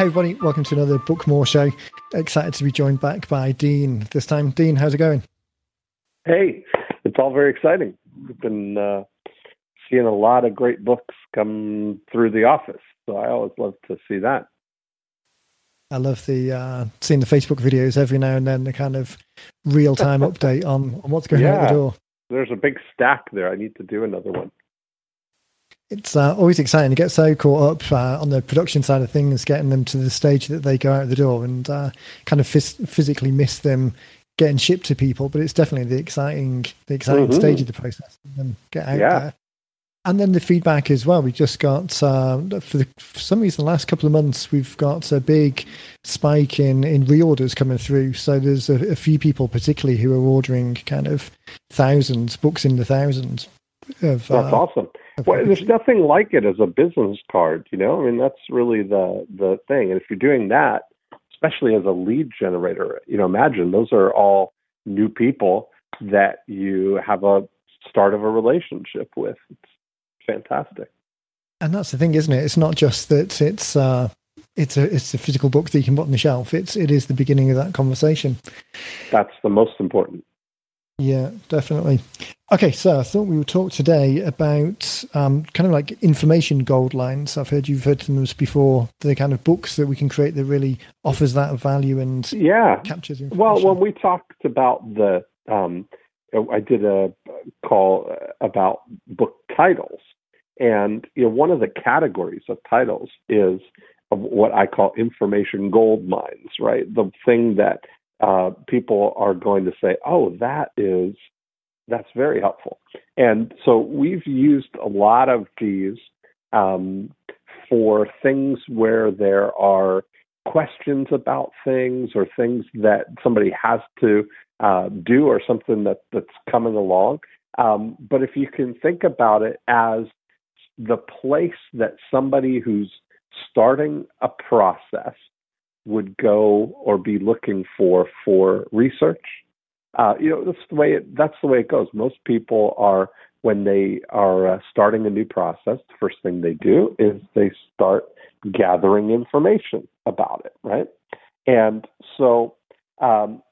Hey, everybody, welcome to another Bookmore show. Excited to be joined back by Dean this time. Dean, how's it going? Hey, it's all very exciting. We've been uh, seeing a lot of great books come through the office, so I always love to see that. I love the uh, seeing the Facebook videos every now and then, the kind of real time update on, on what's going yeah, out the door. There's a big stack there. I need to do another one it's uh, always exciting to get so caught up uh, on the production side of things, getting them to the stage that they go out the door, and uh, kind of phys- physically miss them getting shipped to people. But it's definitely the exciting, the exciting mm-hmm. stage of the process, and get out yeah. there. And then the feedback as well. We just got uh, for, the, for, some reason the last couple of months we've got a big spike in in reorders coming through. So there's a, a few people particularly who are ordering kind of thousands books in the thousands. Of, That's uh, awesome well, there's nothing like it as a business card, you know. I mean, that's really the the thing. And if you're doing that, especially as a lead generator, you know, imagine those are all new people that you have a start of a relationship with. It's fantastic. And that's the thing, isn't it? It's not just that it's uh, it's a it's a physical book that you can put on the shelf. It's it is the beginning of that conversation. That's the most important. Yeah, definitely. Okay, so I thought we would talk today about um, kind of like information gold mines. I've heard you've heard them before. The kind of books that we can create that really offers that value and yeah captures. Well, when we talked about the, um, I did a call about book titles, and you know one of the categories of titles is what I call information gold mines. Right, the thing that uh, people are going to say, "Oh, that is that's very helpful." And so we've used a lot of these um, for things where there are questions about things or things that somebody has to uh, do or something that that's coming along. Um, but if you can think about it as the place that somebody who's starting a process would go or be looking for for research. Uh, you know, that's the way it, that's the way it goes. Most people are when they are uh, starting a new process. The first thing they do is they start gathering information about it, right? And so, um,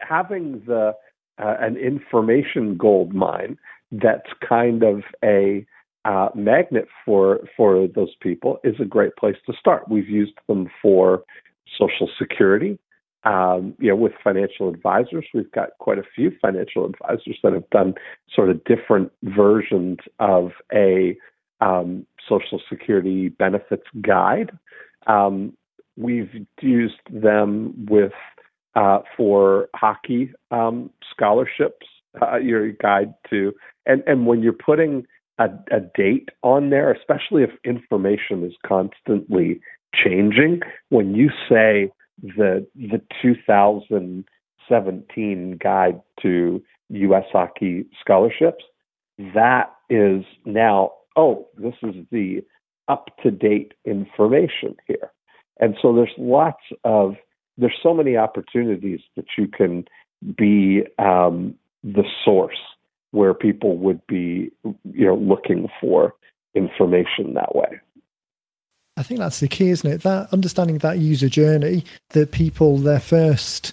having the uh, an information gold mine that's kind of a uh, magnet for for those people is a great place to start. We've used them for Social Security. Um, you know, with financial advisors, we've got quite a few financial advisors that have done sort of different versions of a um, Social Security benefits guide. Um, we've used them with uh, for hockey um, scholarships. Uh, your guide to and and when you're putting a, a date on there, especially if information is constantly changing. When you say the the 2017 guide to U.S. hockey scholarships, that is now oh this is the up to date information here, and so there's lots of there's so many opportunities that you can be um, the source where people would be you know looking for information that way. I think that's the key, isn't it? That understanding that user journey, that people their first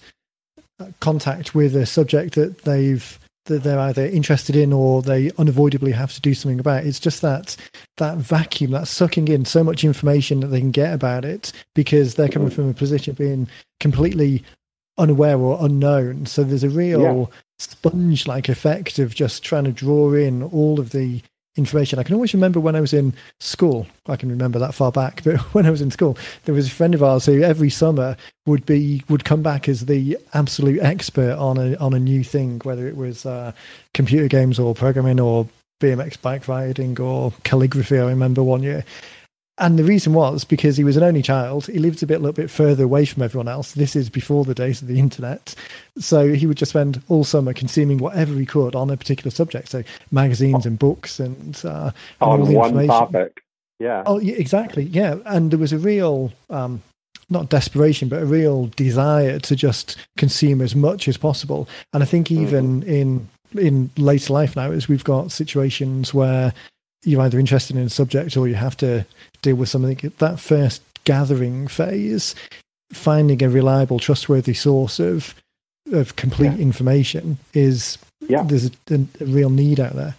uh, contact with a subject that they've that they're either interested in or they unavoidably have to do something about. It's just that that vacuum, that sucking in so much information that they can get about it because they're coming from a position of being completely unaware or unknown. So there's a real yeah. sponge like effect of just trying to draw in all of the information. I can always remember when I was in school. I can remember that far back, but when I was in school, there was a friend of ours who every summer would be would come back as the absolute expert on a on a new thing, whether it was uh, computer games or programming or BMX bike riding or calligraphy. I remember one year, and the reason was because he was an only child. He lived a bit, a little bit further away from everyone else. This is before the days of the internet. So he would just spend all summer consuming whatever he could on a particular subject. So magazines and books and, uh, on one topic. Yeah. Oh, yeah, exactly. Yeah. And there was a real, um, not desperation, but a real desire to just consume as much as possible. And I think even mm-hmm. in in later life now, as we've got situations where you're either interested in a subject or you have to deal with something. That first gathering phase, finding a reliable, trustworthy source of of complete yeah. information is yeah. there's a, a, real need out there.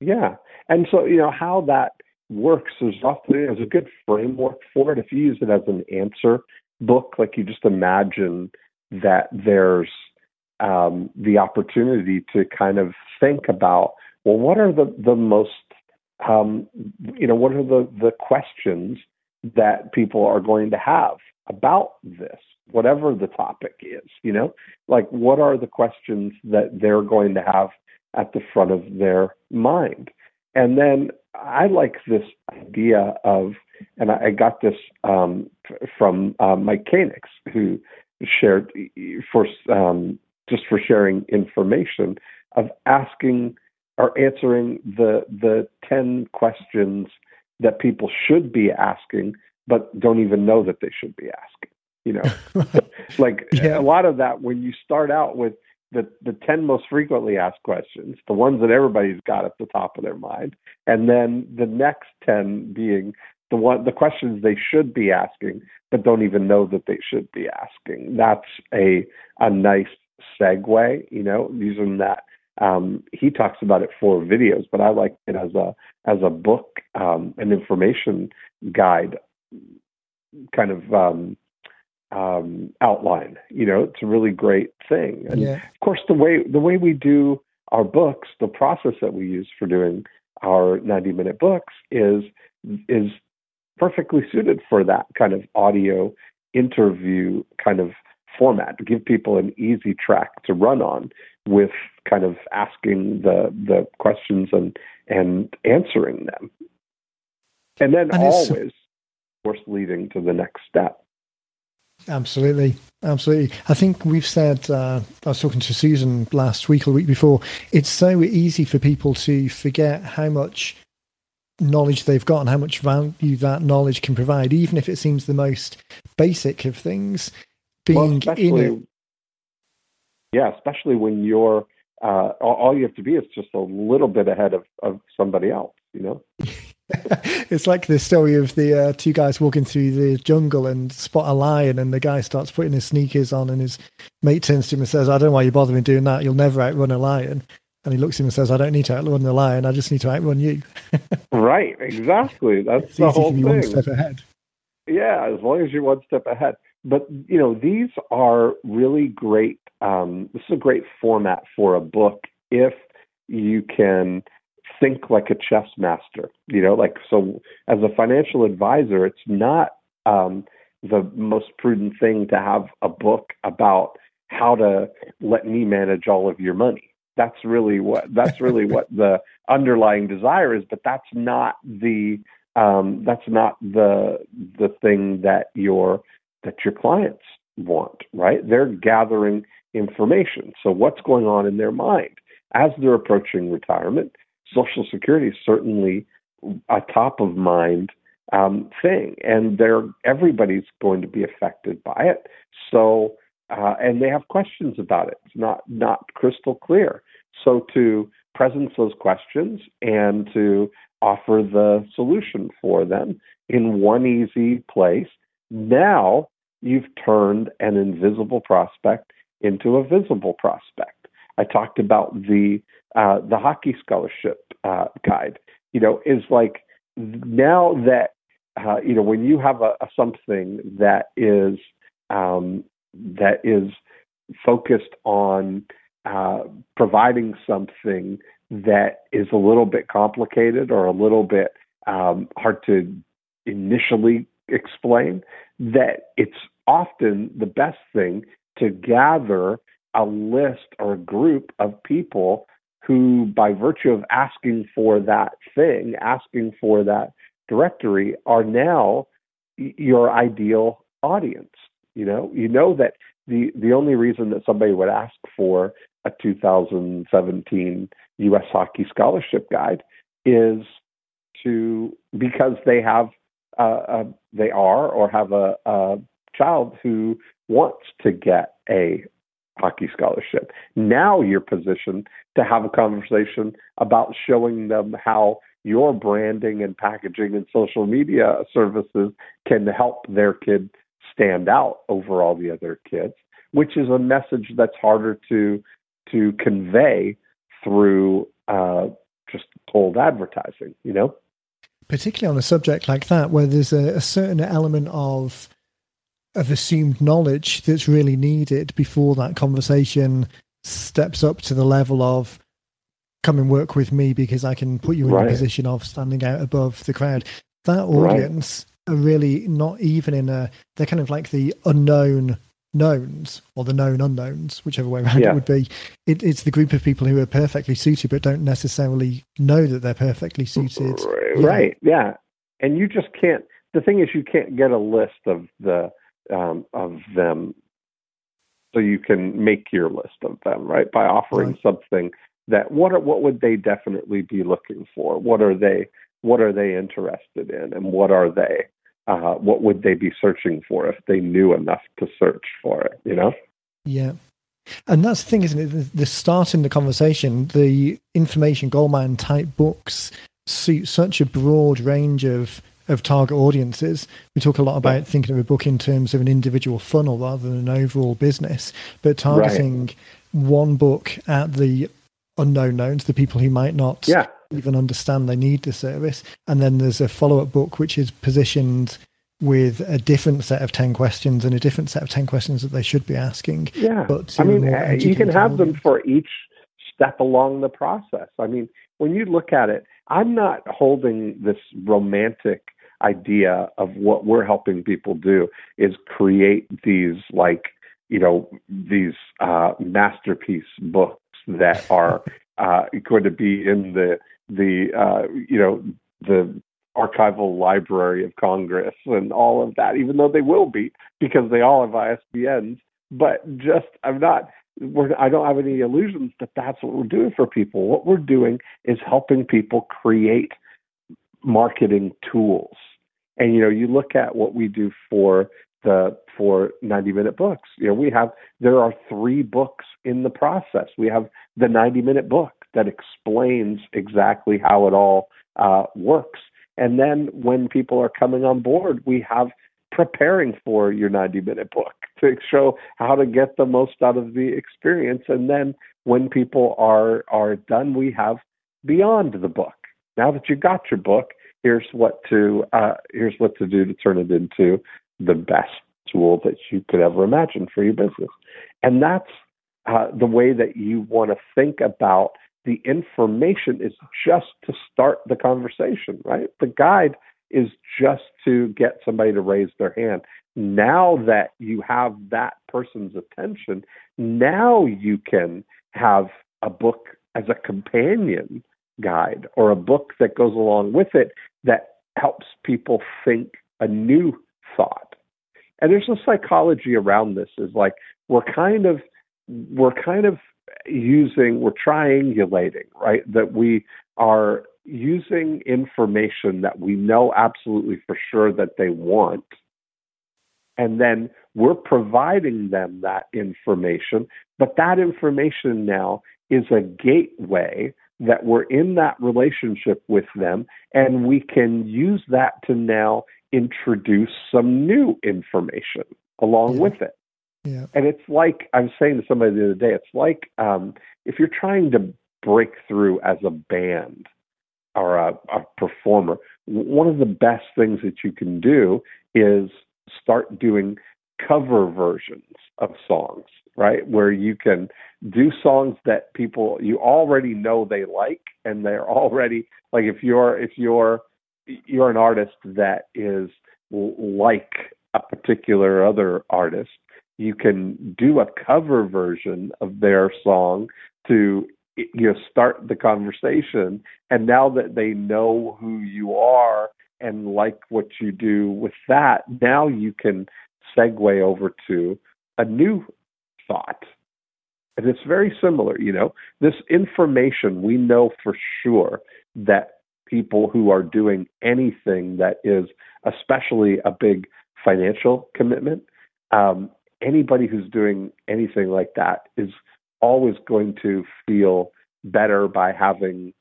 Yeah, and so you know how that works is often as a good framework for it. If you use it as an answer book, like you just imagine that there's um, the opportunity to kind of think about well, what are the the most um, you know what are the the questions that people are going to have about this, whatever the topic is, you know, like what are the questions that they're going to have at the front of their mind. And then I like this idea of, and I got this um, from uh, Mike Koenigs, who shared for um, just for sharing information of asking or answering the the ten questions that people should be asking but don't even know that they should be asking. You know, like yeah. a lot of that when you start out with the the 10 most frequently asked questions, the ones that everybody's got at the top of their mind, and then the next 10 being the one the questions they should be asking but don't even know that they should be asking. That's a a nice segue, you know, using that um, he talks about it for videos, but I like it as a as a book, um, an information guide kind of um, um, outline. You know, it's a really great thing. And yeah. of course, the way the way we do our books, the process that we use for doing our 90 minute books is is perfectly suited for that kind of audio interview kind of format to give people an easy track to run on with kind of asking the the questions and and answering them and then and always course, leading to the next step. Absolutely, absolutely. I think we've said. Uh, I was talking to Susan last week or the week before. It's so easy for people to forget how much knowledge they've got and how much value that knowledge can provide, even if it seems the most basic of things. Being well, in it, yeah, especially when you're uh, all you have to be is just a little bit ahead of, of somebody else. You know. it's like the story of the uh, two guys walking through the jungle and spot a lion, and the guy starts putting his sneakers on, and his mate turns to him and says, "I don't know why you're bothering doing that. You'll never outrun a lion." And he looks at him and says, "I don't need to outrun the lion. I just need to outrun you." right, exactly. That's it's the whole thing. One step ahead. Yeah, as long as you're one step ahead. But you know, these are really great. Um, this is a great format for a book if you can think like a chess master. You know, like so as a financial advisor, it's not um, the most prudent thing to have a book about how to let me manage all of your money. That's really what that's really what the underlying desire is, but that's not the um, that's not the the thing that your that your clients want, right? They're gathering information. So what's going on in their mind as they're approaching retirement? Social Security is certainly a top of mind um, thing, and they're everybody's going to be affected by it. So, uh, and they have questions about it. It's not not crystal clear. So to present those questions and to offer the solution for them in one easy place. Now you've turned an invisible prospect into a visible prospect. I talked about the uh, the hockey scholarship uh, guide. You know, is like now that uh, you know when you have a, a something that is um, that is focused on uh, providing something that is a little bit complicated or a little bit um, hard to initially explain, that it's often the best thing to gather a list or a group of people who, by virtue of asking for that thing, asking for that directory, are now your ideal audience. You know, you know that the the only reason that somebody would ask for a 2017 U.S. Hockey Scholarship Guide is to because they have uh, a, they are or have a, a child who wants to get a hockey scholarship. Now you're positioned to have a conversation about showing them how your branding and packaging and social media services can help their kid stand out over all the other kids, which is a message that's harder to to convey through uh, just cold advertising. You know, particularly on a subject like that, where there's a, a certain element of of assumed knowledge that's really needed before that conversation steps up to the level of come and work with me because I can put you in right. a position of standing out above the crowd. That audience right. are really not even in a, they're kind of like the unknown knowns or the known unknowns, whichever way around yeah. it would be. It, it's the group of people who are perfectly suited but don't necessarily know that they're perfectly suited. Right. Yeah. And you just can't, the thing is, you can't get a list of the, um, of them so you can make your list of them, right? By offering right. something that what are, what would they definitely be looking for? What are they what are they interested in, and what are they uh, what would they be searching for if they knew enough to search for it? You know? Yeah. And that's the thing, isn't it? The start in the conversation, the information goldmine type books suit such a broad range of of target audiences. We talk a lot about thinking of a book in terms of an individual funnel rather than an overall business, but targeting right. one book at the unknown knowns, the people who might not yeah. even understand they need the service. And then there's a follow up book which is positioned with a different set of 10 questions and a different set of 10 questions that they should be asking. Yeah. But I mean, uh, you can have them for each step along the process. I mean, when you look at it, I'm not holding this romantic idea of what we're helping people do is create these like you know these uh, masterpiece books that are uh, going to be in the the uh, you know the archival library of Congress and all of that, even though they will be because they all have ISBNs. But just I'm not. We're, I don't have any illusions that that's what we're doing for people. What we're doing is helping people create marketing tools. And you know, you look at what we do for the for 90 minute books. You know, we have there are three books in the process. We have the 90 minute book that explains exactly how it all uh, works. And then when people are coming on board, we have preparing for your 90 minute book to show how to get the most out of the experience. And then when people are are done, we have beyond the book. Now that you've got your book, here's what to uh, here's what to do to turn it into the best tool that you could ever imagine for your business. And that's uh, the way that you want to think about the information is just to start the conversation, right? The guide is just to get somebody to raise their hand. Now that you have that person's attention, now you can have a book as a companion guide or a book that goes along with it that helps people think a new thought. And there's a psychology around this is like we're kind of we're kind of using we're triangulating, right? That we are using information that we know absolutely for sure that they want. And then we're providing them that information, but that information now is a gateway that we're in that relationship with them, and we can use that to now introduce some new information along yeah. with it. Yeah. And it's like I was saying to somebody the other day, it's like um, if you're trying to break through as a band or a, a performer, one of the best things that you can do is start doing cover versions of songs, right? Where you can do songs that people you already know they like and they're already like if you're if you're you're an artist that is like a particular other artist, you can do a cover version of their song to you know start the conversation and now that they know who you are and like what you do with that now you can segue over to a new thought and it's very similar you know this information we know for sure that people who are doing anything that is especially a big financial commitment. Um, anybody who's doing anything like that is always going to feel better by having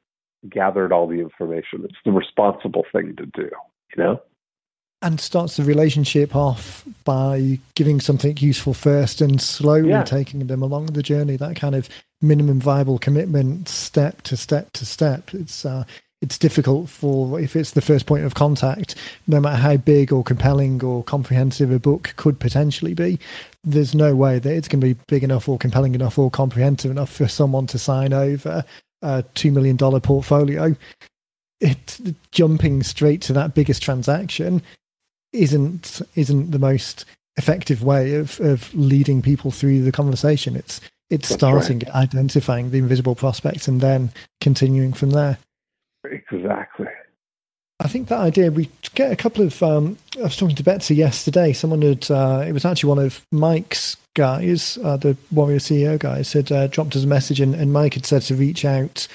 gathered all the information. It's the responsible thing to do, you know? And starts the relationship off by giving something useful first and slowly yeah. taking them along the journey. That kind of minimum viable commitment, step to step to step. It's uh, it's difficult for if it's the first point of contact, no matter how big or compelling or comprehensive a book could potentially be. There's no way that it's going to be big enough or compelling enough or comprehensive enough for someone to sign over a two million dollar portfolio. It jumping straight to that biggest transaction isn't isn't the most effective way of of leading people through the conversation. It's it's That's starting right. identifying the invisible prospects and then continuing from there. Exactly. I think that idea, we get a couple of. Um, I was talking to Betsy yesterday. Someone had, uh, it was actually one of Mike's guys, uh, the Warrior CEO guys, had uh, dropped us a message, and, and, Mike had said to reach out.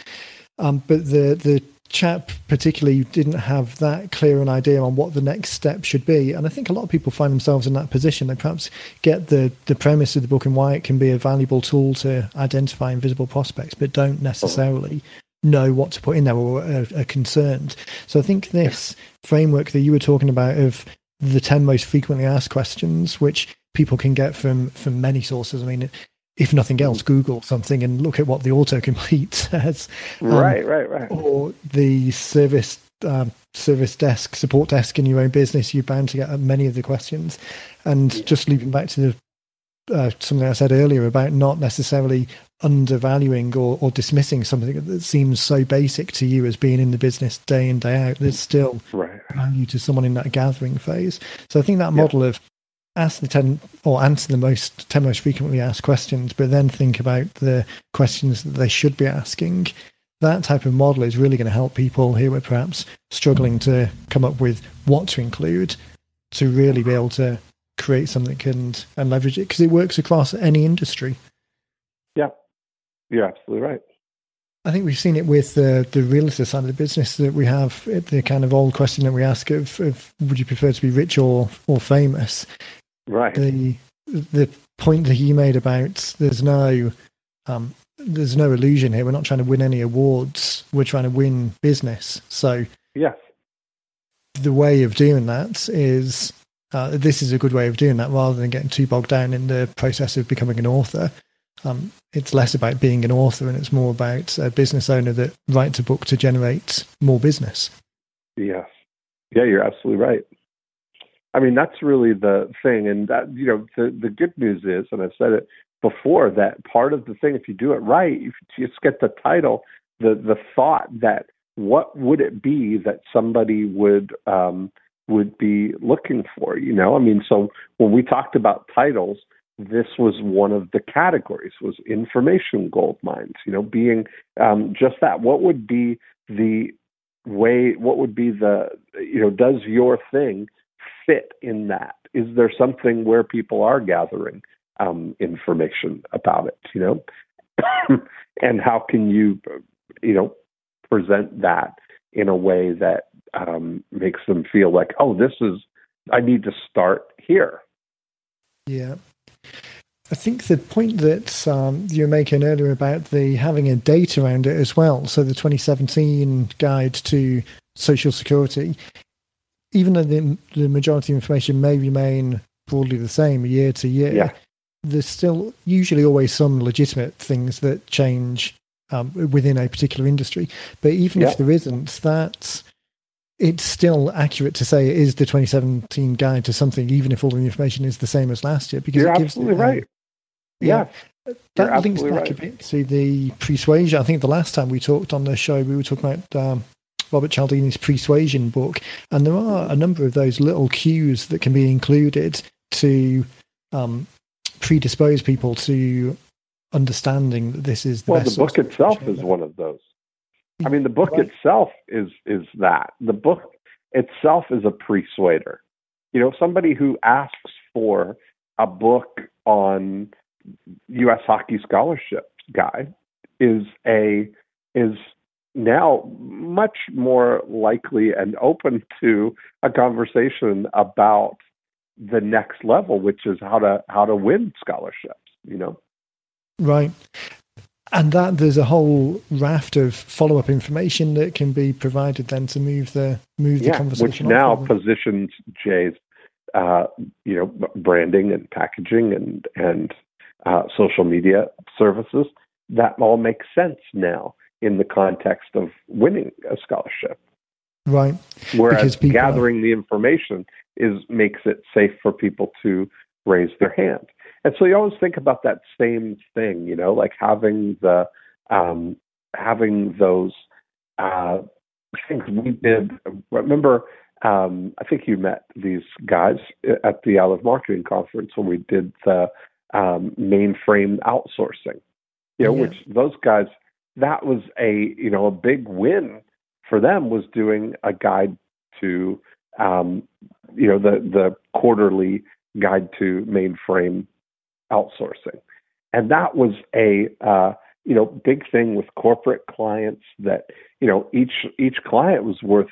Um, but the, the chap particularly didn't have that clear an idea on what the next step should be. And I think a lot of people find themselves in that position. They perhaps get the, the premise of the book and why it can be a valuable tool to identify invisible prospects, but don't necessarily know what to put in there or are, are concerned. So I think this framework that you were talking about of the 10 most frequently asked questions, which people can get from, from many sources. I mean, if nothing else, Google something and look at what the autocomplete says. Um, right, right, right. Or the service um, service desk, support desk in your own business, you're bound to get many of the questions. And just leaping back to the uh, something I said earlier about not necessarily undervaluing or, or dismissing something that seems so basic to you as being in the business day in day out there's still right. value to someone in that gathering phase so i think that model yeah. of ask the 10 or answer the most 10 most frequently asked questions but then think about the questions that they should be asking that type of model is really going to help people who are perhaps struggling to come up with what to include to really be able to create something and and leverage it because it works across any industry yeah you're absolutely right. I think we've seen it with the the realtor side of the business that we have the kind of old question that we ask of, of would you prefer to be rich or or famous? Right. The the point that he made about there's no um, there's no illusion here. We're not trying to win any awards. We're trying to win business. So yes, the way of doing that is uh, this is a good way of doing that rather than getting too bogged down in the process of becoming an author. Um, it's less about being an author and it's more about a business owner that writes a book to generate more business. Yes. Yeah, you're absolutely right. I mean, that's really the thing. And that, you know, the, the good news is, and I've said it before, that part of the thing, if you do it right, if you just get the title, the, the thought that what would it be that somebody would, um, would be looking for, you know? I mean, so when we talked about titles, this was one of the categories was information gold mines you know being um, just that what would be the way what would be the you know does your thing fit in that? Is there something where people are gathering um, information about it you know? And how can you you know present that in a way that um, makes them feel like oh this is i need to start here? Yeah. I think the point that um, you were making earlier about the having a date around it as well. So the 2017 guide to social security, even though the, the majority of information may remain broadly the same year to year, yeah. there's still usually always some legitimate things that change um, within a particular industry. But even yeah. if there isn't, that it's still accurate to say it is the 2017 guide to something, even if all the information is the same as last year, because You're it gives absolutely right. Yeah. That links back right. a bit to the persuasion. I think the last time we talked on the show, we were talking about um, Robert Cialdini's persuasion book, and there are a number of those little cues that can be included to um, predispose people to understanding that this is the best. well. the book itself is one of those. I mean, the book right. itself is is that the book itself is a persuader. You know, somebody who asks for a book on U.S. hockey scholarship guy is a is now much more likely and open to a conversation about the next level, which is how to how to win scholarships. You know, right. and that there's a whole raft of follow up information that can be provided then to move the move yeah, the conversation. Which now positions Jay's, uh, you know, branding and packaging and and uh, social media services. That all makes sense now in the context of winning a scholarship. Right. Whereas gathering are... the information is makes it safe for people to raise their hand. And so you always think about that same thing, you know, like having the um, having those uh, things we did. Remember, um, I think you met these guys at the Olive Marketing Conference when we did the um, mainframe outsourcing. You know, yeah. which those guys that was a you know a big win for them was doing a guide to um, you know the the quarterly guide to mainframe outsourcing, and that was a uh, you know big thing with corporate clients that you know each each client was worth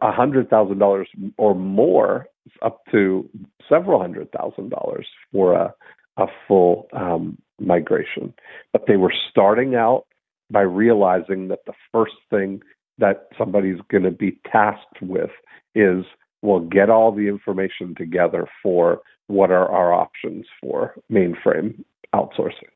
a hundred thousand dollars or more up to several hundred thousand dollars for a a full um, migration, but they were starting out by realizing that the first thing that somebody's going to be tasked with is well get all the information together for what are our options for mainframe outsourcing.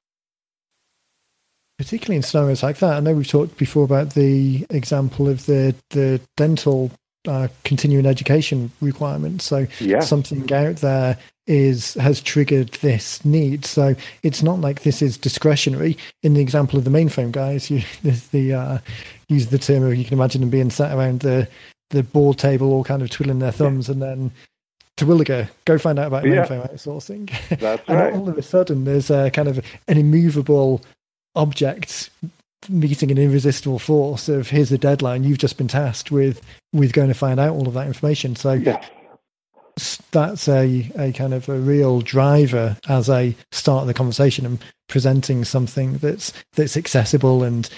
Particularly in scenarios like that i know we've talked before about the example of the the dental uh, continuing education requirement so yeah. something out there is has triggered this need. So it's not like this is discretionary. In the example of the mainframe guys, you the, the uh, use the term of you can imagine them being sat around the the board table, all kind of twiddling their thumbs, yeah. and then Terwilliger, go find out about yeah. mainframe outsourcing. That's and right. all of a sudden, there's a kind of an immovable object meeting an irresistible force of here's the deadline. You've just been tasked with with going to find out all of that information. So yeah that's a, a kind of a real driver as a start of the conversation and presenting something that's that's accessible and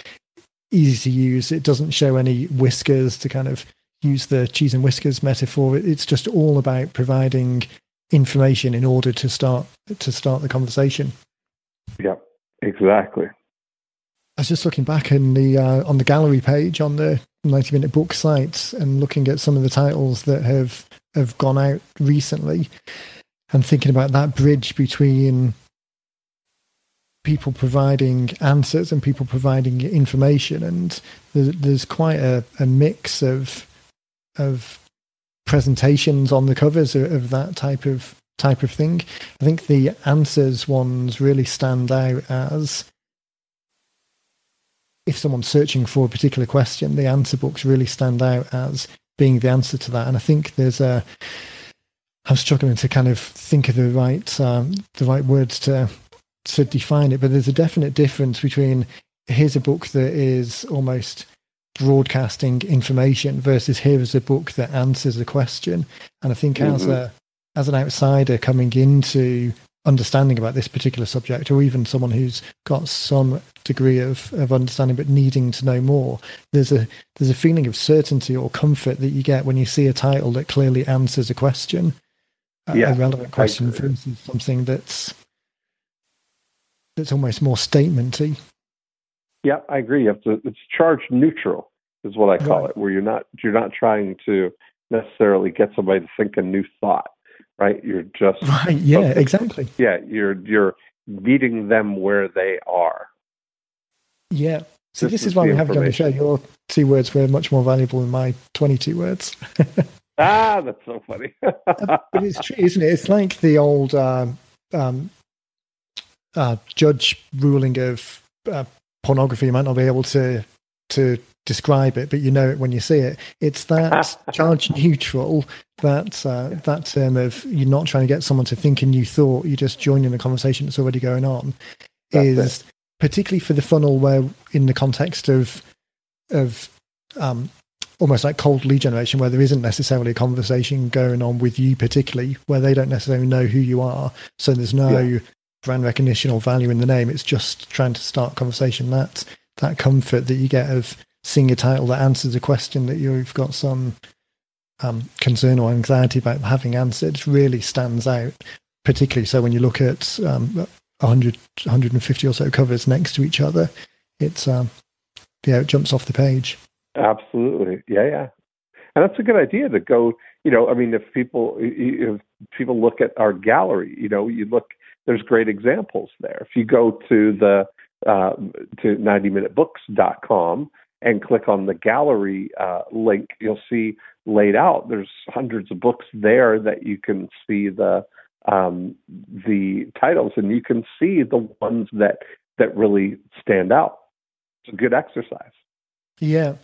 easy to use. It doesn't show any whiskers to kind of use the cheese and whiskers metaphor. It's just all about providing information in order to start to start the conversation. Yeah, exactly. I was just looking back in the uh, on the gallery page on the 90 minute book sites and looking at some of the titles that have have gone out recently and thinking about that bridge between people providing answers and people providing information. And there's quite a, a mix of of presentations on the covers of, of that type of type of thing. I think the answers ones really stand out as if someone's searching for a particular question the answer books really stand out as being the answer to that. And I think there's a. I'm struggling to kind of think of the right um, the right words to to define it, but there's a definite difference between here's a book that is almost broadcasting information versus here is a book that answers a question. And I think mm-hmm. as a as an outsider coming into understanding about this particular subject, or even someone who's got some degree of, of understanding but needing to know more, there's a there's a feeling of certainty or comfort that you get when you see a title that clearly answers a question, yeah, a relevant question versus something that's that's almost more statementy. Yeah, I agree. You have to. It's charge neutral is what I call right. it, where you're not you're not trying to necessarily get somebody to think a new thought right? You're just right. Yeah, exactly. Yeah, you're you're meeting them where they are. Yeah. So this, this is, is why we have you on the show. Your two words were much more valuable than my twenty-two words. ah, that's so funny. but it's true, isn't it? It's like the old um, um, uh, judge ruling of uh, pornography. You might not be able to to describe it, but you know it when you see it. It's that charge neutral, that uh, that term of you're not trying to get someone to think a new thought, you're just joining the conversation that's already going on. That's is it. particularly for the funnel where in the context of of um, almost like cold lead generation, where there isn't necessarily a conversation going on with you particularly, where they don't necessarily know who you are, so there's no yeah. brand recognition or value in the name. It's just trying to start conversation. That that comfort that you get of seeing a title that answers a question that you've got some um, concern or anxiety about having answered really stands out. Particularly so when you look at um, 100, 150 or so covers next to each other, it's um, yeah, it jumps off the page. Absolutely, yeah, yeah, and that's a good idea to go. You know, I mean, if people if people look at our gallery, you know, you look. There's great examples there. If you go to the uh, to 90minutebooks.com and click on the gallery uh, link, you'll see laid out. There's hundreds of books there that you can see the um, the titles, and you can see the ones that that really stand out. It's a good exercise. Yeah,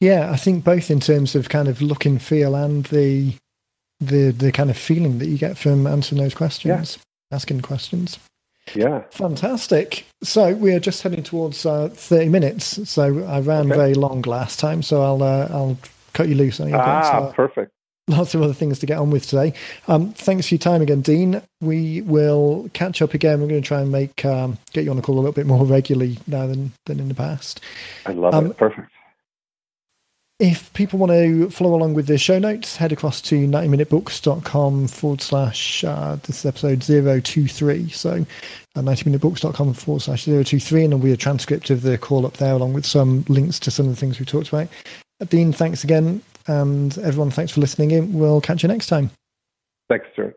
yeah. I think both in terms of kind of look and feel and the the the kind of feeling that you get from answering those questions, yeah. asking questions. Yeah. Fantastic. So we are just heading towards uh, 30 minutes. So I ran okay. very long last time, so I'll uh, I'll cut you loose. On your ah, perfect. Lots of other things to get on with today. Um, thanks for your time again, Dean. We will catch up again. We're going to try and make um, get you on the call a little bit more regularly now than than in the past. I love um, it. Perfect. If people want to follow along with the show notes, head across to 90minutebooks.com forward slash, uh, this is episode 023. So uh, 90minutebooks.com forward slash 023, and there'll be a transcript of the call up there along with some links to some of the things we talked about. Dean, thanks again. And everyone, thanks for listening in. We'll catch you next time. Thanks, sir.